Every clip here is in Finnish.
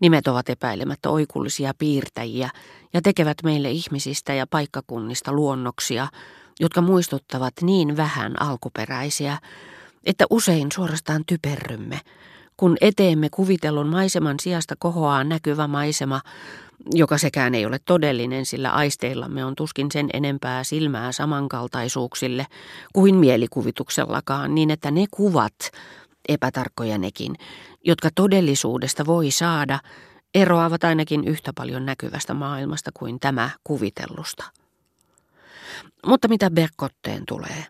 Nimet ovat epäilemättä oikullisia piirtäjiä ja tekevät meille ihmisistä ja paikkakunnista luonnoksia, jotka muistuttavat niin vähän alkuperäisiä, että usein suorastaan typerrymme, kun eteemme kuvitellun maiseman sijasta kohoaa näkyvä maisema, joka sekään ei ole todellinen, sillä aisteillamme on tuskin sen enempää silmää samankaltaisuuksille kuin mielikuvituksellakaan, niin että ne kuvat, epätarkkoja nekin, jotka todellisuudesta voi saada, eroavat ainakin yhtä paljon näkyvästä maailmasta kuin tämä kuvitellusta. Mutta mitä Berkotteen tulee,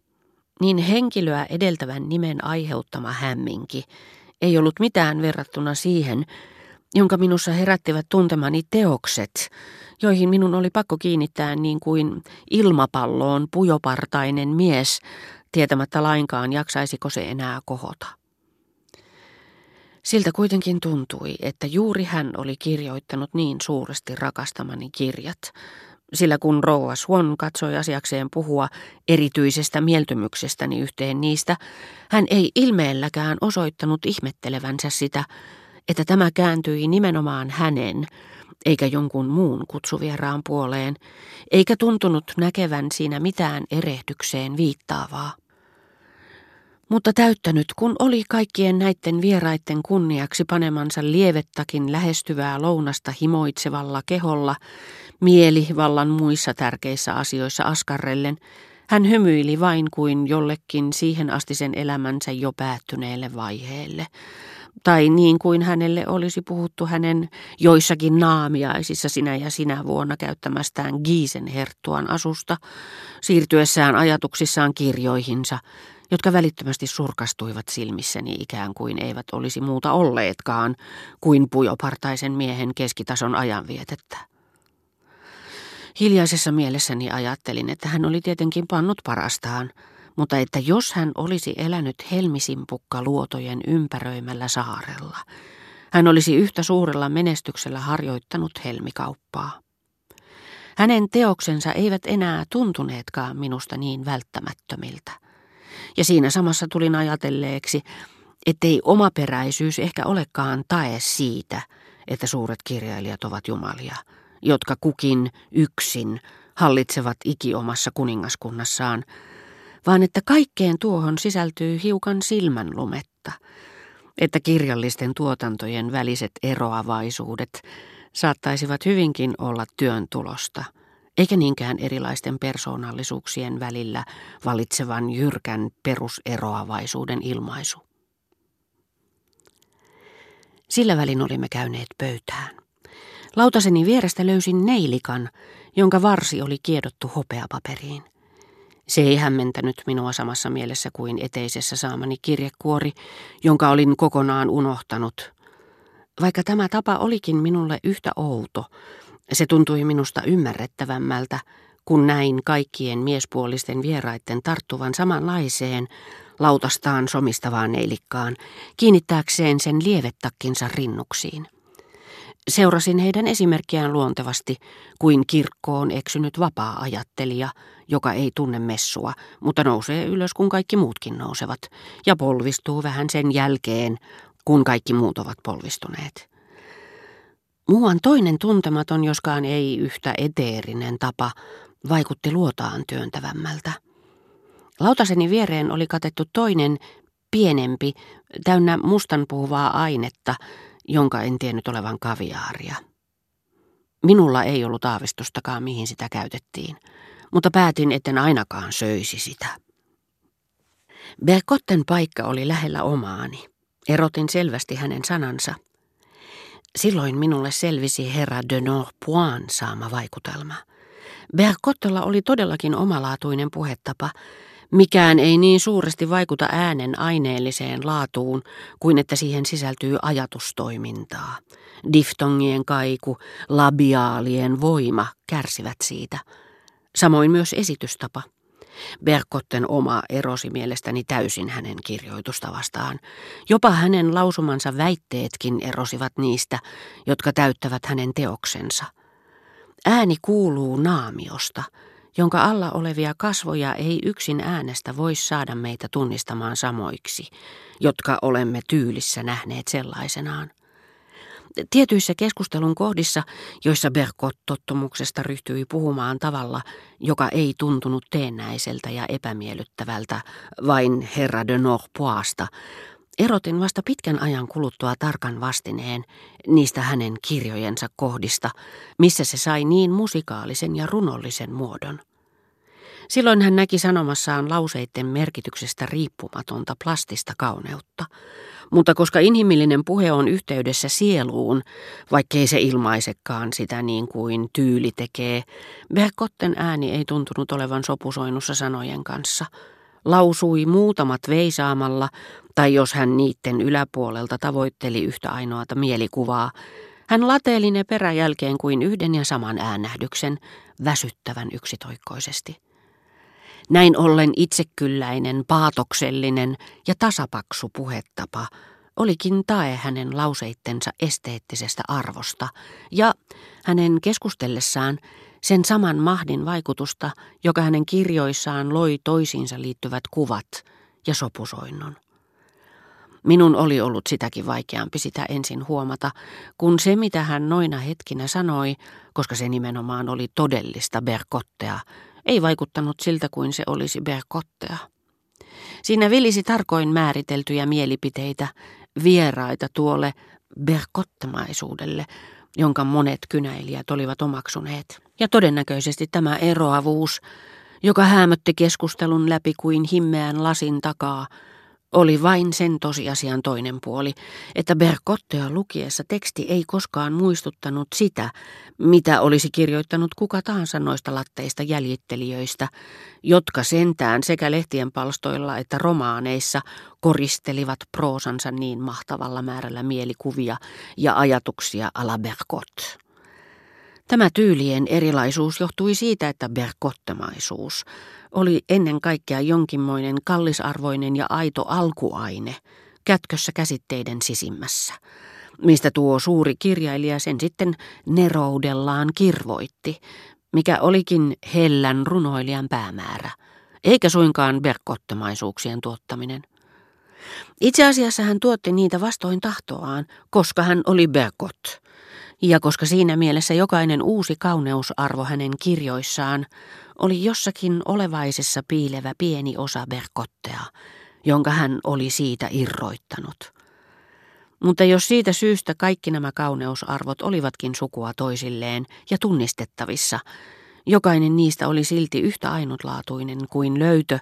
niin henkilöä edeltävän nimen aiheuttama hämminki ei ollut mitään verrattuna siihen, jonka minussa herättivät tuntemani teokset, joihin minun oli pakko kiinnittää niin kuin ilmapalloon pujopartainen mies, tietämättä lainkaan jaksaisiko se enää kohota. Siltä kuitenkin tuntui, että juuri hän oli kirjoittanut niin suuresti rakastamani kirjat, sillä kun rouva Swan katsoi asiakseen puhua erityisestä mieltymyksestäni yhteen niistä, hän ei ilmeelläkään osoittanut ihmettelevänsä sitä, että tämä kääntyi nimenomaan hänen, eikä jonkun muun kutsuvieraan puoleen, eikä tuntunut näkevän siinä mitään erehdykseen viittaavaa. Mutta täyttänyt, kun oli kaikkien näiden vieraitten kunniaksi panemansa lievettakin lähestyvää lounasta himoitsevalla keholla, mieli vallan muissa tärkeissä asioissa askarrellen, hän hymyili vain kuin jollekin siihen asti sen elämänsä jo päättyneelle vaiheelle, tai niin kuin hänelle olisi puhuttu hänen joissakin naamiaisissa sinä ja sinä vuonna käyttämästään Giisen herttuan asusta, siirtyessään ajatuksissaan kirjoihinsa, jotka välittömästi surkastuivat silmissäni ikään kuin eivät olisi muuta olleetkaan kuin pujopartaisen miehen keskitason ajanvietettä. Hiljaisessa mielessäni ajattelin, että hän oli tietenkin pannut parastaan, mutta että jos hän olisi elänyt helmisimpukka luotojen ympäröimällä saarella, hän olisi yhtä suurella menestyksellä harjoittanut helmikauppaa. Hänen teoksensa eivät enää tuntuneetkaan minusta niin välttämättömiltä. Ja siinä samassa tulin ajatelleeksi, ettei omaperäisyys ehkä olekaan tae siitä, että suuret kirjailijat ovat jumalia, jotka kukin yksin hallitsevat ikiomassa kuningaskunnassaan, vaan että kaikkeen tuohon sisältyy hiukan silmänlumetta, että kirjallisten tuotantojen väliset eroavaisuudet saattaisivat hyvinkin olla työn tulosta, eikä niinkään erilaisten persoonallisuuksien välillä valitsevan jyrkän peruseroavaisuuden ilmaisu. Sillä välin olimme käyneet pöytään. Lautaseni vierestä löysin neilikan, jonka varsi oli kiedottu hopeapaperiin. Se ei hämmentänyt minua samassa mielessä kuin eteisessä saamani kirjekuori, jonka olin kokonaan unohtanut. Vaikka tämä tapa olikin minulle yhtä outo, se tuntui minusta ymmärrettävämmältä, kun näin kaikkien miespuolisten vieraitten tarttuvan samanlaiseen, lautastaan somistavaan neilikkaan, kiinnittääkseen sen lievettakkinsa rinnuksiin. Seurasin heidän esimerkkiään luontevasti kuin kirkkoon eksynyt vapaa-ajattelija, joka ei tunne messua, mutta nousee ylös kun kaikki muutkin nousevat, ja polvistuu vähän sen jälkeen, kun kaikki muut ovat polvistuneet. Muuan toinen tuntematon, joskaan ei yhtä eteerinen tapa, vaikutti luotaan työntävämmältä. Lautaseni viereen oli katettu toinen, pienempi, täynnä mustan puhuvaa ainetta, jonka en tiennyt olevan kaviaaria. Minulla ei ollut aavistustakaan, mihin sitä käytettiin, mutta päätin, etten ainakaan söisi sitä. Berkotten paikka oli lähellä omaani. Erotin selvästi hänen sanansa. Silloin minulle selvisi herra de Norpoin saama vaikutelma. Berkottella oli todellakin omalaatuinen puhetapa, Mikään ei niin suuresti vaikuta äänen aineelliseen laatuun kuin että siihen sisältyy ajatustoimintaa. Diftongien kaiku, labiaalien voima kärsivät siitä. Samoin myös esitystapa. Berkotten oma erosi mielestäni täysin hänen kirjoitustavastaan. Jopa hänen lausumansa väitteetkin erosivat niistä, jotka täyttävät hänen teoksensa. Ääni kuuluu naamiosta – jonka alla olevia kasvoja ei yksin äänestä voi saada meitä tunnistamaan samoiksi, jotka olemme tyylissä nähneet sellaisenaan. Tietyissä keskustelun kohdissa, joissa Berkot tottumuksesta ryhtyi puhumaan tavalla, joka ei tuntunut teennäiseltä ja epämiellyttävältä, vain herra de Norpoista, erotin vasta pitkän ajan kuluttua tarkan vastineen niistä hänen kirjojensa kohdista, missä se sai niin musikaalisen ja runollisen muodon. Silloin hän näki sanomassaan lauseiden merkityksestä riippumatonta plastista kauneutta. Mutta koska inhimillinen puhe on yhteydessä sieluun, vaikkei se ilmaisekaan sitä niin kuin tyyli tekee, Berkotten ääni ei tuntunut olevan sopusoinnussa sanojen kanssa. Lausui muutamat veisaamalla, tai jos hän niitten yläpuolelta tavoitteli yhtä ainoata mielikuvaa, hän lateeli ne peräjälkeen kuin yhden ja saman äänähdyksen, väsyttävän yksitoikkoisesti. Näin ollen itsekylläinen, paatoksellinen ja tasapaksu puhetapa olikin tae hänen lauseittensa esteettisestä arvosta ja hänen keskustellessaan sen saman mahdin vaikutusta, joka hänen kirjoissaan loi toisiinsa liittyvät kuvat ja sopusoinnon. Minun oli ollut sitäkin vaikeampi sitä ensin huomata, kun se mitä hän noina hetkinä sanoi, koska se nimenomaan oli todellista berkottea, ei vaikuttanut siltä kuin se olisi Berkottea. Siinä vilisi tarkoin määriteltyjä mielipiteitä, vieraita tuolle berkottemaisuudelle, jonka monet kynäilijät olivat omaksuneet. Ja todennäköisesti tämä eroavuus, joka häämötti keskustelun läpi kuin himmeän lasin takaa, oli vain sen tosiasian toinen puoli, että Berkottea lukiessa teksti ei koskaan muistuttanut sitä, mitä olisi kirjoittanut kuka tahansa noista latteista jäljittelijöistä, jotka sentään sekä lehtien palstoilla että romaaneissa koristelivat proosansa niin mahtavalla määrällä mielikuvia ja ajatuksia ala Berkot. Tämä tyylien erilaisuus johtui siitä, että berkottemaisuus oli ennen kaikkea jonkinmoinen kallisarvoinen ja aito alkuaine kätkössä käsitteiden sisimmässä, mistä tuo suuri kirjailija sen sitten neroudellaan kirvoitti, mikä olikin hellän runoilijan päämäärä, eikä suinkaan berkottemaisuuksien tuottaminen. Itse asiassa hän tuotti niitä vastoin tahtoaan, koska hän oli Berkot – ja koska siinä mielessä jokainen uusi kauneusarvo hänen kirjoissaan oli jossakin olevaisessa piilevä pieni osa Berkottea, jonka hän oli siitä irroittanut. Mutta jos siitä syystä kaikki nämä kauneusarvot olivatkin sukua toisilleen ja tunnistettavissa, jokainen niistä oli silti yhtä ainutlaatuinen kuin löytö,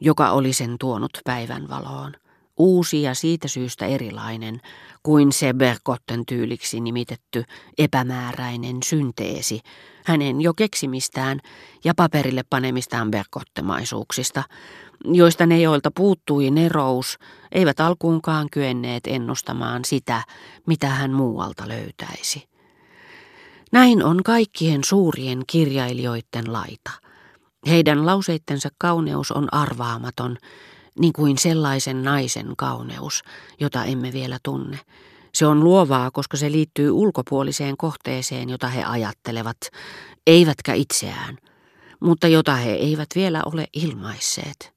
joka oli sen tuonut päivän valoon uusi ja siitä syystä erilainen kuin se Berkotten tyyliksi nimitetty epämääräinen synteesi hänen jo keksimistään ja paperille panemistaan berkottemaisuuksista, joista ne, joilta puuttui nerous, eivät alkuunkaan kyenneet ennustamaan sitä, mitä hän muualta löytäisi. Näin on kaikkien suurien kirjailijoiden laita. Heidän lauseittensa kauneus on arvaamaton, niin kuin sellaisen naisen kauneus, jota emme vielä tunne. Se on luovaa, koska se liittyy ulkopuoliseen kohteeseen, jota he ajattelevat, eivätkä itseään, mutta jota he eivät vielä ole ilmaisseet.